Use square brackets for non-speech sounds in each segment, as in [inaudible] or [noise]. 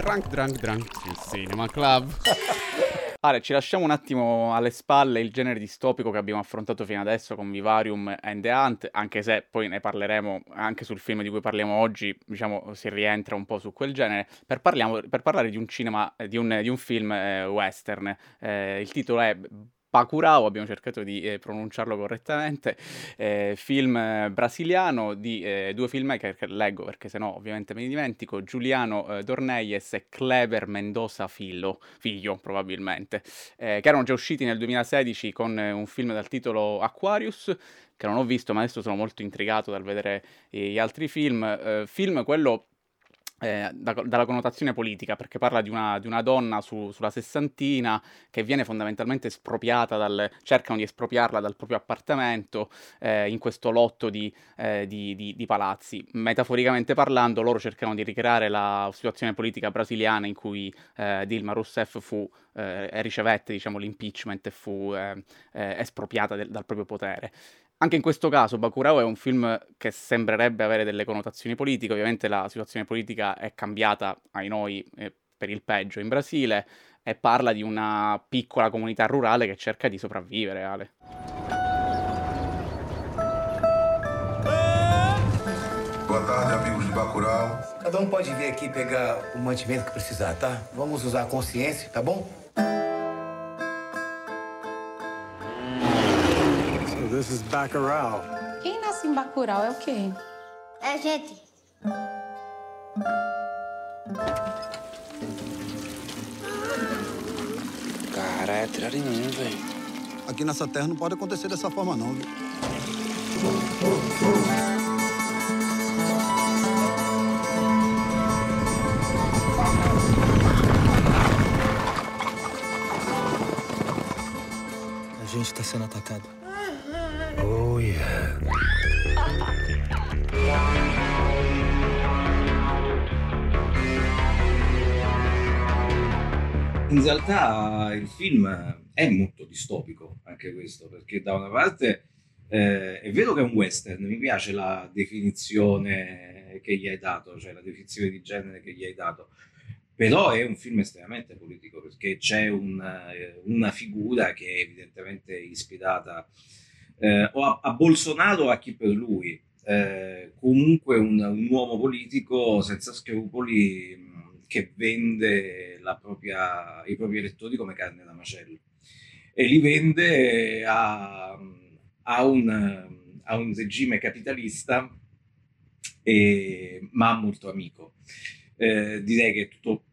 Drunk Drunk Drunk Cinema Club. [laughs] Ale, ci lasciamo un attimo alle spalle il genere distopico che abbiamo affrontato fino adesso con Vivarium and the Hunt, anche se poi ne parleremo anche sul film di cui parliamo oggi, diciamo, si rientra un po' su quel genere, per, parliamo, per parlare di un cinema, di un, di un film eh, western. Eh, il titolo è Bacurau, abbiamo cercato di eh, pronunciarlo correttamente, eh, film eh, brasiliano di eh, due filmmaker che leggo perché sennò ovviamente me ne dimentico, Giuliano eh, Dornelles e Kleber Mendoza Fillo, figlio probabilmente, eh, che erano già usciti nel 2016 con un film dal titolo Aquarius, che non ho visto ma adesso sono molto intrigato dal vedere gli altri film, film quello eh, da, dalla connotazione politica, perché parla di una, di una donna su, sulla sessantina che viene fondamentalmente espropriata, dal, cercano di espropriarla dal proprio appartamento eh, in questo lotto di, eh, di, di, palazzi. Metaforicamente parlando, loro cercano di ricreare la situazione politica brasiliana in cui eh, Dilma Rousseff fu, eh, ricevette diciamo, l'impeachment e fu eh, espropriata del, dal proprio potere. Anche in questo caso Bacurau è un film che sembrerebbe avere delle connotazioni politiche, ovviamente la situazione politica è cambiata ai noi eh, per il peggio in Brasile e parla di una piccola comunità rurale che cerca di sopravvivere, Ale. Boa tarde, amigos de Bacurau. Cada um pode vir aqui pegar o mantimento que precisar, tá? Vamos usar a consciência, tá bom? This is Bacurau. Quem nasce em Bacurau é o quê? É gente. Cara, é tirar em mim, velho. Aqui nessa terra não pode acontecer dessa forma, não, viu? A gente está sendo atacado. Oh, yeah. In realtà il film è molto distopico, anche questo, perché da una parte eh, è vero che è un western, mi piace la definizione che gli hai dato, cioè la definizione di genere che gli hai dato, però è un film estremamente politico perché c'è un, una figura che è evidentemente ispirata eh, o a, a, Bolsonaro a chi per lui. Eh, comunque un, un, uomo politico senza scrupoli che vende propria, i propri elettori come carne da macello e li vende a, a, un, a un, regime capitalista e, ma molto amico. Eh, direi che è tutto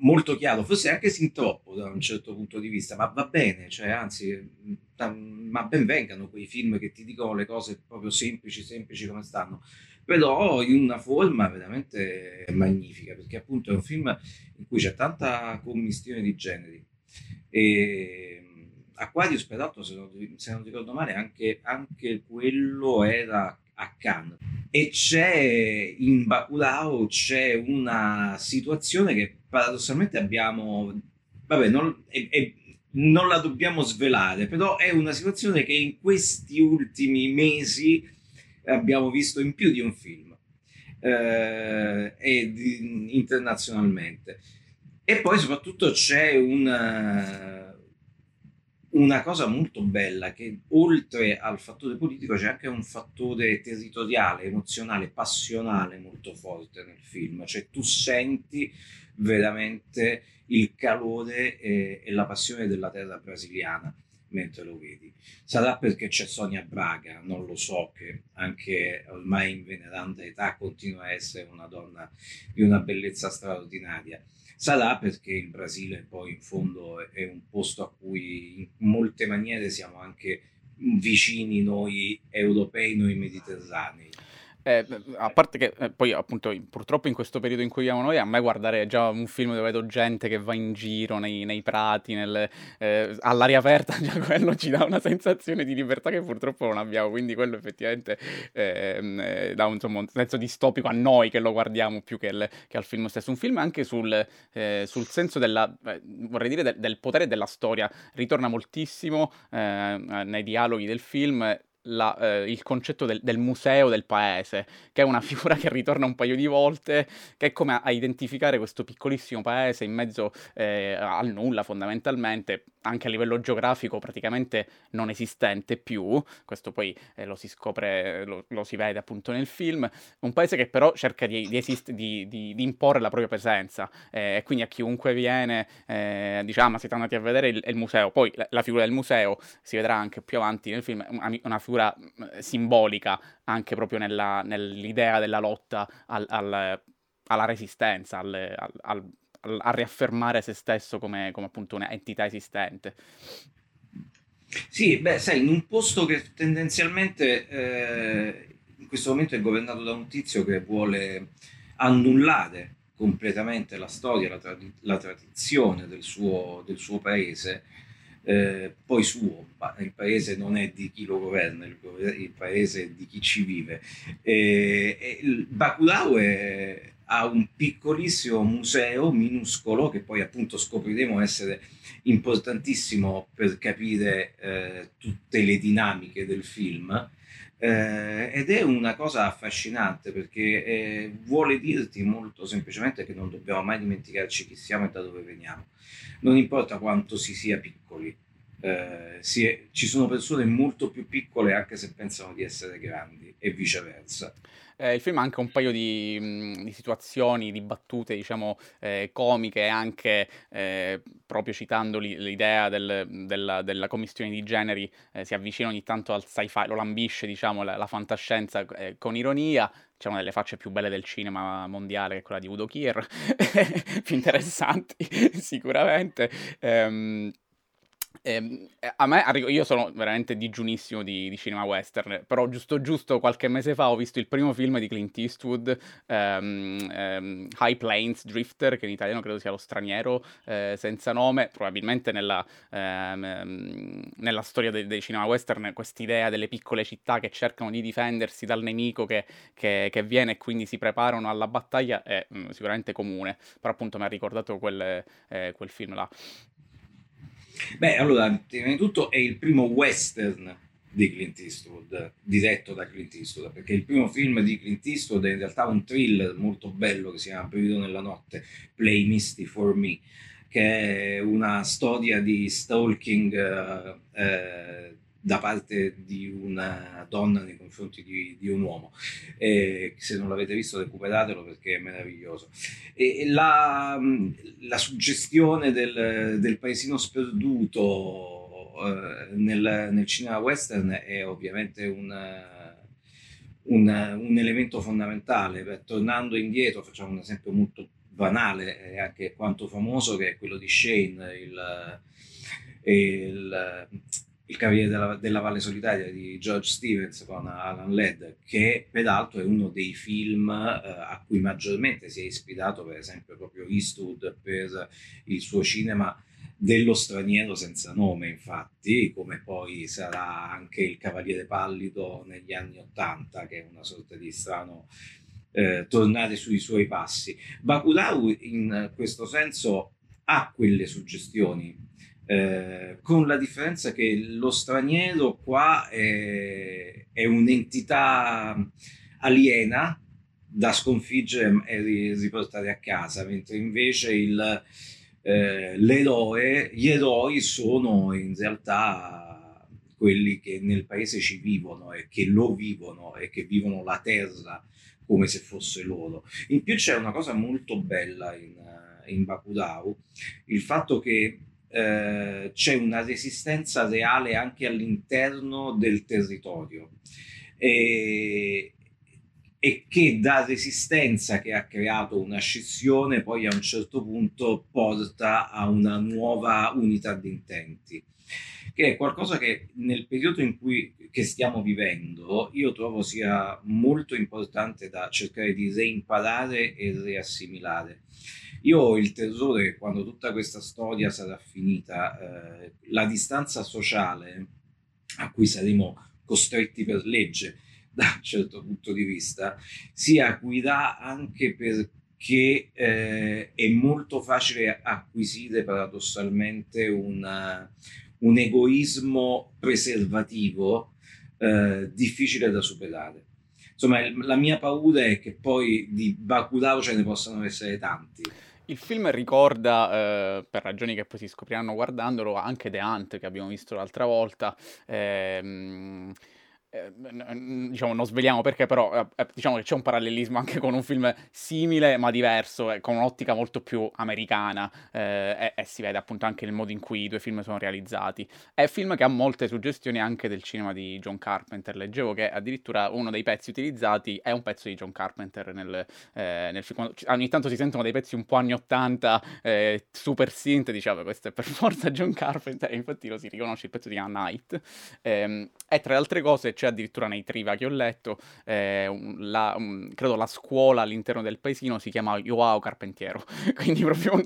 molto chiaro, forse anche sin troppo da un certo punto di vista, ma va bene, cioè anzi, ma ben vengano quei film che ti dicono le cose proprio semplici, semplici come stanno, però in una forma veramente magnifica, perché appunto è un film in cui c'è tanta commistione di generi. E Aquarius, peraltro, se non, se non ricordo male, anche, anche quello era a Cannes. E c'è in Bacurau c'è una situazione che paradossalmente abbiamo, vabbè, non, è, è, non la dobbiamo svelare, però è una situazione che in questi ultimi mesi abbiamo visto in più di un film eh, e internazionalmente. E poi soprattutto c'è una una cosa molto bella che oltre al fattore politico c'è anche un fattore territoriale, emozionale, passionale molto forte nel film, cioè tu senti veramente il calore e, e la passione della terra brasiliana mentre lo vedi. Sarà perché c'è Sonia Braga, non lo so, che anche ormai in veneranda età continua a essere una donna di una bellezza straordinaria Sarà perché il Brasile poi in fondo è un posto a cui in molte maniere siamo anche vicini noi europei, noi mediterranei. Eh, a parte che eh, poi appunto purtroppo in questo periodo in cui viviamo noi a me guardare già un film dove vedo gente che va in giro nei, nei prati nel, eh, all'aria aperta [laughs] già quello ci dà una sensazione di libertà che purtroppo non abbiamo. Quindi quello effettivamente ehm, eh, dà un, insomma, un, senso distopico a noi che lo guardiamo più che, il, che al film stesso. Un film anche sul, eh, sul senso della eh, vorrei dire del, del potere della storia. Ritorna moltissimo nei dialoghi del film la, eh, il concetto del, del, museo del paese, che è una [laughs] figura che ritorna un paio di volte, che è come a, a identificare questo piccolissimo paese in mezzo eh, al nulla fondamentalmente, anche a livello geografico praticamente non esistente più, questo poi eh, lo si scopre, lo, lo, si vede appunto nel film, un paese che però cerca di, di, esist- di, di imporre la propria presenza eh, e quindi a chiunque viene eh, diciamo siete andati a vedere il, il museo, poi la, la, figura del museo si vedrà anche più avanti nel film, una, una figura simbolica anche proprio nella, nell'idea della lotta al, al, alla resistenza, al a riaffermare se stesso come, come appunto un'entità esistente. Sì, beh, sai, in un posto che tendenzialmente eh, in questo momento è governato da un tizio che vuole annullare completamente la storia, la, tra- la tradizione del suo, del suo paese, eh, poi suo, ma il paese non è di chi lo governa, il, il paese è di chi ci vive. E, e il Bakulau è, ha un piccolissimo museo minuscolo che poi appunto scopriremo essere importantissimo per capire eh, tutte le dinamiche del film eh, ed è una cosa affascinante perché eh, vuole dirti molto semplicemente che non dobbiamo mai dimenticarci chi siamo e da dove veniamo. Non importa quanto si sia piccoli eh, è, ci sono persone molto più piccole anche se pensano di essere grandi e viceversa eh, il film ha anche un paio di, mm, di situazioni, di battute, diciamo, eh, comiche, anche eh, proprio citando l'idea del, della, della, commissione di generi, eh, si avvicina ogni tanto al sci-fi, lo lambisce, diciamo, la, la fantascienza eh, con ironia. C'è una delle facce più belle del cinema mondiale, che è quella di Udo Kier, [laughs] più interessanti [laughs] sicuramente. Um, eh, a me, io sono veramente digiunissimo di, di, cinema western, però giusto giusto qualche mese fa ho visto il primo film di Clint Eastwood, um, um, High Plains Drifter, che in italiano credo sia lo straniero eh, senza nome, probabilmente nella, um, nella storia dei de cinema western quest'idea delle piccole città che cercano di difendersi dal nemico che, che, che viene e quindi si preparano alla battaglia è mh, mm, sicuramente comune, però appunto mi ha ricordato quel, eh, quel film là. Beh, allora, prima di tutto è il primo western di Clint Eastwood, diretto da Clint Eastwood, perché il primo film di Clint Eastwood è in realtà un thriller molto bello che si chiama Periodo nella notte, Play Misty for Me, che è una storia di stalking eh, eh, da parte di una donna nei confronti di, di un uomo. E se non l'avete visto, recuperatelo perché è meraviglioso. E la, la suggestione del, del, paesino sperduto eh, nel, nel, cinema western è ovviamente un. Un, un, elemento fondamentale. Per, tornando indietro, facciamo un esempio molto banale e anche quanto famoso, che è quello di Shane, il, il, il Cavaliere della, della, Valle Solitaria di George Stevens con Alan Ladd, che peraltro è uno dei film eh, a cui maggiormente si è ispirato, per esempio, proprio Eastwood per il suo cinema dello straniero senza nome, infatti, come poi sarà anche il Cavaliere Pallido negli anni Ottanta, che è una sorta di strano eh, tornare sui suoi passi. Bakulau in questo senso ha quelle suggestioni eh, con la differenza che lo straniero qua è, è un'entità aliena da sconfiggere e riportare a casa, mentre invece il, eh, l'eroe, gli eroi sono in realtà quelli che nel paese ci vivono e che lo vivono e che vivono la terra come se fosse loro. In più c'è una cosa molto bella in, in Bakudau, il fatto che eh, c'è una resistenza reale anche all'interno del territorio. E, e che da resistenza che ha creato una scissione poi a un certo punto porta a una nuova unità di intenti che è qualcosa che nel periodo in cui stiamo vivendo io trovo sia molto importante da cercare di reimparare e riassimilare io ho il terrore che quando tutta questa storia sarà finita, eh, la distanza sociale a cui saremo costretti per legge [laughs] da un certo punto di vista si acuirà anche perché eh, è molto facile acquisire paradossalmente una, un egoismo preservativo eh, difficile da superare. Insomma, la mia paura è che poi di Bacurau ce ne possano essere tanti. Il film ricorda, eh, per ragioni che poi si scopriranno guardandolo, anche The Hunt che abbiamo visto l'altra volta. Ehm, Ehm, diciamo, non sveliamo perché, però eh, eh, diciamo che c'è un parallelismo anche con un film simile ma diverso, eh, con un'ottica molto più americana e, e, si vede appunto anche nel modo in cui i due film sono realizzati. È un film che ha molte suggestioni anche del cinema di John Carpenter. Leggevo che addirittura uno dei pezzi utilizzati è un pezzo di John Carpenter nel, nel film. Ogni tanto si sentono dei pezzi un po' anni 80, eh, super synth, diciamo questo è per forza John Carpenter, infatti lo si riconosce, il pezzo di A Night. Ehm, e tra le altre cose c'è c'è addirittura nei triva che ho letto, eh, la, um, credo la scuola all'interno del paesino si chiama Joao Carpentiero, [laughs] quindi proprio un,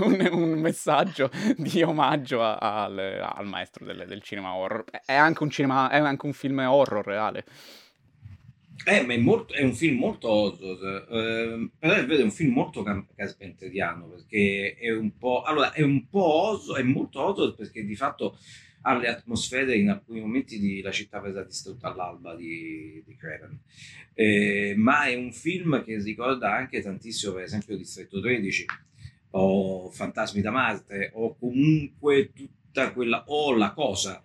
un, un messaggio di omaggio a, a, al, al, maestro del, del, cinema horror. È anche un, cinema, è anche un film horror reale. Eh, ma è, molto, è, un film molto horror, eh, però è un film molto carpenteriano perché è un po', allora, è un po' horror, è molto horror perché di fatto alle atmosfere in alcuni momenti di La città verrà distrutta all'alba di, di Craven. Eh, ma è un film che ricorda anche tantissimo, per esempio, Distretto 13 o Fantasmi da Marte o comunque tutta quella o La Cosa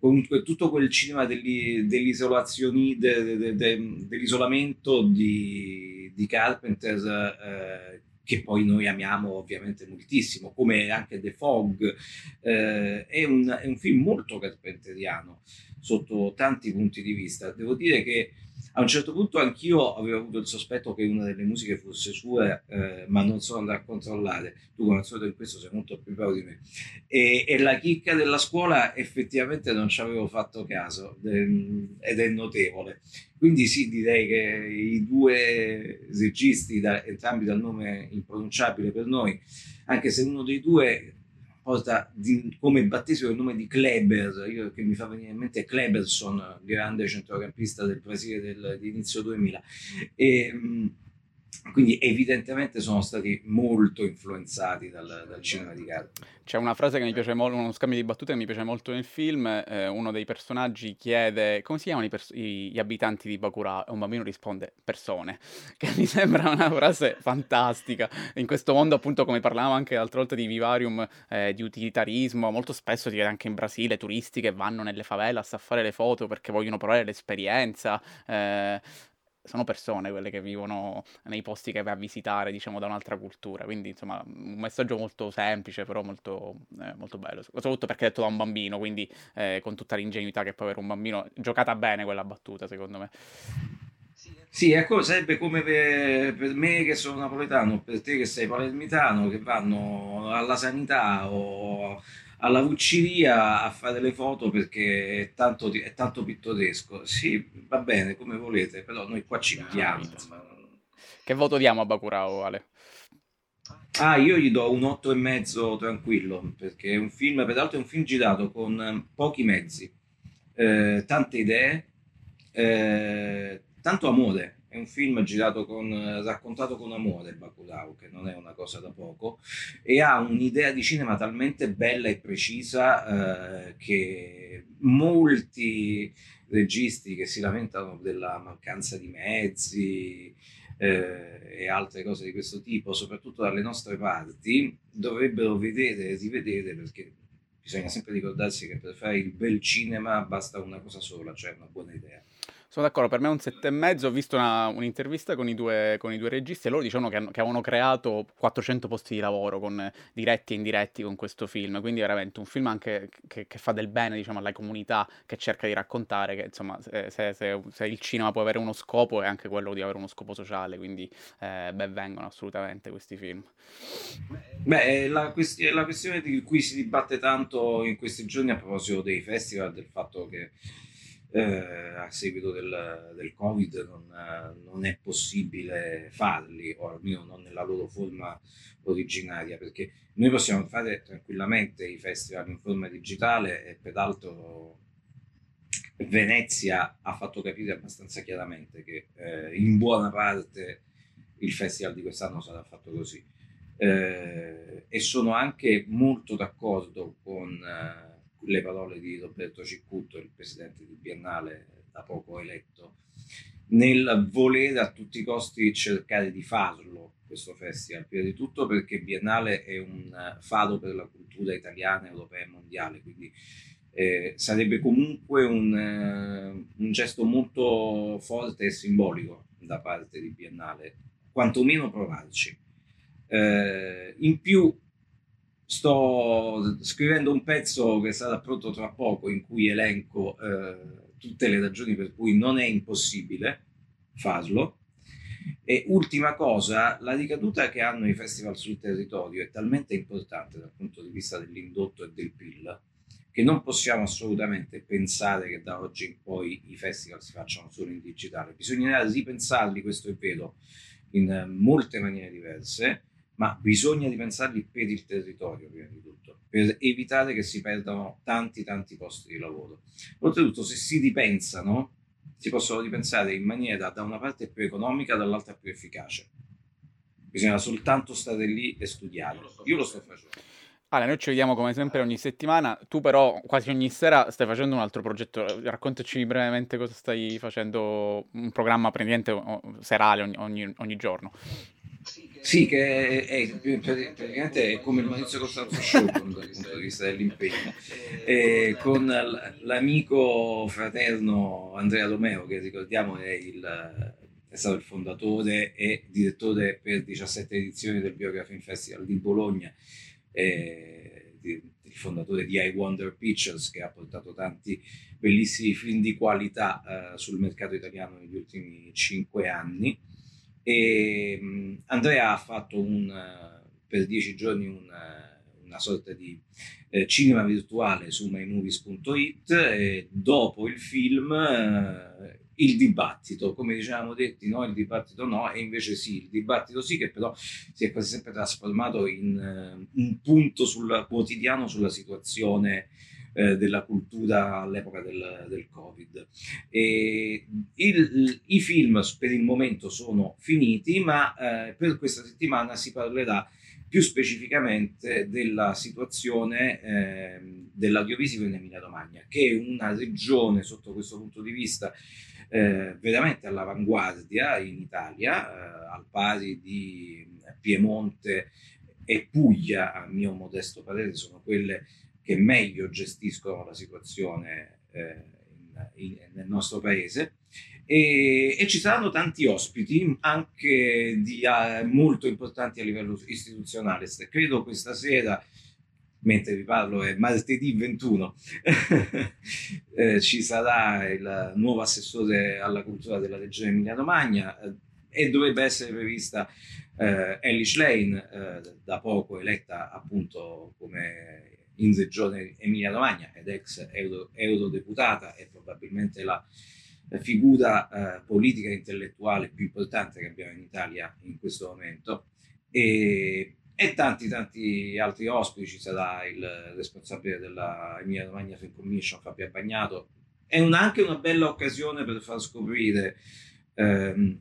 comunque tutto quel cinema degli, dell'isolazione, de, de, de, dell'isolamento di, di Carpenter eh, che poi noi amiamo ovviamente moltissimo, come anche The Fog, eh, è, un, è, un, film molto carpenteriano sotto tanti punti di vista. Devo dire che a un certo punto anch'io avevo avuto il sospetto che una delle musiche fosse sue, eh, ma non sono andato a controllare. Tu, come al solito, in questo sei molto più bravo di me. E, e la chicca della scuola effettivamente non ci avevo fatto caso ed è notevole. Quindi sì, direi che i due registi, da, entrambi dal nome impronunciabile per noi, anche se uno dei due porta di, come battesimo il nome di Kleber, io, che mi fa venire in mente Kleberson, grande centrocampista del Brasile del, di inizio 2000. E, quindi evidentemente sono stati molto influenzati dal, dal cinema di Carpi. C'è una frase che mi piace molto, uno scambio di battute che mi piace molto nel film, eh, uno dei personaggi chiede come si chiamano pers- gli abitanti di Bakura e un bambino risponde persone, [laughs] che mi sembra una frase fantastica. In questo mondo appunto come parlavamo anche l'altra volta di vivarium, eh, di utilitarismo, molto spesso si vede anche in Brasile turisti che vanno nelle favelas a fare le foto perché vogliono provare l'esperienza. Eh, sono persone quelle che vivono nei posti che vai a visitare, diciamo, da un'altra cultura. Quindi, insomma, un messaggio molto semplice, però molto, eh, molto bello. Soprattutto perché è detto da un bambino, quindi eh, con tutta l'ingenuità che può avere un bambino. Giocata bene quella battuta, secondo me. Sì, ecco, sarebbe come per, per, me che sono napoletano, per te che sei palermitano, che vanno alla sanità o alla Vucciria a fare le foto perché è tanto, è tanto pittoresco. Sì, va bene, come volete, però noi qua ci viviamo. Che voto diamo a Bacurao, Ale? Ah, io gli do un 8,5 tranquillo, perché è un film, peraltro è un film girato con pochi mezzi, eh, tante idee, eh, tanto amore, è un film girato con, raccontato con amore, Bacurau, che non è una cosa da poco, e ha un'idea di cinema talmente bella e precisa eh, che molti registi che si lamentano della mancanza di mezzi eh, e altre cose di questo tipo, soprattutto dalle nostre parti, dovrebbero vedere e rivedere perché bisogna sempre ricordarsi che per fare il bel cinema basta una cosa sola, cioè una buona idea. Sono d'accordo, per me è un sette e mezzo. Ho visto una, un'intervista con i, due, con i due registi e loro dicevano che, che, avevano creato 400 posti di lavoro con, diretti e indiretti con questo film. Quindi veramente un film anche che, che fa del bene diciamo, alla comunità, che cerca di raccontare che insomma se, se, se, il cinema può avere uno scopo è anche quello di avere uno scopo sociale. Quindi eh, ben assolutamente questi film. Beh, la, quest- la questione di cui si dibatte tanto in questi giorni a proposito dei festival, del fatto che eh, a seguito del, del Covid non, non, è possibile farli, o almeno non nella loro forma originaria, perché noi possiamo fare tranquillamente i festival in forma digitale e peraltro Venezia ha fatto capire abbastanza chiaramente che eh, in buona parte il festival di quest'anno sarà fatto così. Eh, e sono anche molto d'accordo con... Le parole di Roberto Ciccutto, il presidente del Biennale da poco eletto, nel volere a tutti i costi cercare di farlo questo festival, prima di tutto perché Biennale è un faro per la cultura italiana, europea e mondiale, quindi eh, sarebbe comunque un, eh, un, gesto molto forte e simbolico da parte di Biennale, quantomeno provarci. Eh, in più sto scrivendo un pezzo che sarà pronto tra poco in cui elenco eh, tutte le ragioni per cui non è impossibile farlo. E ultima cosa, la ricaduta che hanno i festival sul territorio è talmente importante dal punto di vista dell'indotto e del PIL che non possiamo assolutamente pensare che da oggi in poi i festival si facciano solo in digitale. Bisognerà ripensarli, questo è vero, in molte maniere diverse, ma bisogna ripensarli per il territorio prima di tutto, per evitare che si perdano tanti tanti posti di lavoro. Oltretutto, se si ripensano, si possono ripensare in maniera da una parte più economica, dall'altra più efficace. Bisogna soltanto stare lì e studiare. Io lo sto facendo. Ale, noi ci vediamo come sempre ogni settimana, tu però quasi ogni sera stai facendo un altro progetto, raccontaci brevemente cosa stai facendo, un programma praticamente serale ogni, ogni, ogni giorno. Sì, che è, è, praticamente è come il Maurizio Costanzo Show [laughs] dal punto di vista dell'impegno, e con l'amico fraterno Andrea Romeo, che ricordiamo è, il, è stato il fondatore e direttore per 17 edizioni del Biography Festival di Bologna eh, il fondatore di I Wonder Pictures che ha portato tanti bellissimi film di qualità eh, sul mercato italiano negli ultimi cinque anni. E, Andrea ha fatto un, per dieci giorni un, una sorta di eh, cinema virtuale su mymovies.it e dopo il film eh, il dibattito, come dicevamo detti, no, il dibattito no, e invece sì, il dibattito sì, che però si è quasi sempre trasformato in uh, un punto sul quotidiano sulla situazione eh, della cultura all'epoca del, del Covid. Il, I film per il momento sono finiti, ma eh, per questa settimana si parlerà più specificamente della situazione eh, dell'audiovisivo in Emilia Romagna, che è una regione sotto questo punto di vista eh, veramente all'avanguardia in Italia, eh, al pari di Piemonte e Puglia, a mio modesto parere, sono quelle che meglio gestiscono la situazione eh, in, in, nel nostro paese. E, e, ci saranno tanti ospiti, anche di, uh, molto importanti a livello istituzionale. Credo questa sera mentre vi parlo è martedì 21, [laughs] eh, ci sarà il nuovo assessore alla cultura della regione Emilia-Romagna eh, e dovrebbe essere prevista eh, Ellie Lane, eh, da poco eletta appunto come in regione Emilia-Romagna ed ex euro, eurodeputata e probabilmente la figura eh, politica e intellettuale più importante che abbiamo in Italia in questo momento. E e tanti tanti altri ospiti, ci sarà il responsabile della Emilia Romagna Film Commission Fabio Bagnato, è un, anche una bella occasione per far scoprire ehm,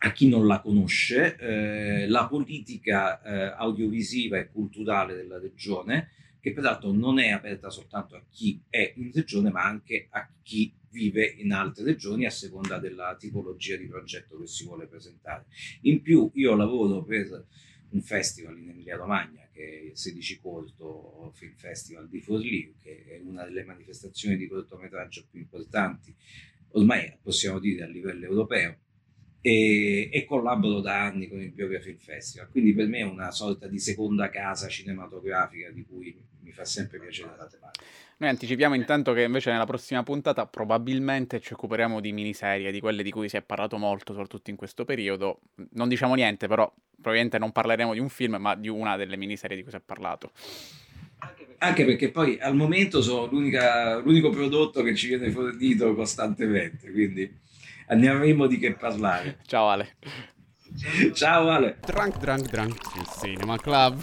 a chi non la conosce eh, la politica eh, audiovisiva e culturale della regione, che peraltro non è aperta soltanto a chi è in regione, ma anche a chi vive in altre regioni a seconda della tipologia di progetto che si vuole presentare. In più io lavoro per un festival in Emilia Romagna che è il 16 Corto Film Festival di Forlì, che è una delle manifestazioni di cortometraggio più importanti, ormai possiamo dire a livello europeo, e, e collaboro da anni con il Biography Film Festival, quindi per me è una sorta di seconda casa cinematografica di cui mi fa sempre piacere fare parte. Noi anticipiamo intanto che invece nella prossima puntata probabilmente ci occuperemo di miniserie, di quelle di cui si è parlato molto, soprattutto in questo periodo. Non diciamo niente, però probabilmente non parleremo di un film, ma di una delle miniserie di cui si è parlato. Anche perché poi al momento sono l'unico prodotto che ci viene fornito costantemente, quindi avremo di che parlare. Ciao Ale. Ciao Ale. Drunk, drunk, drunk, Cinema Club.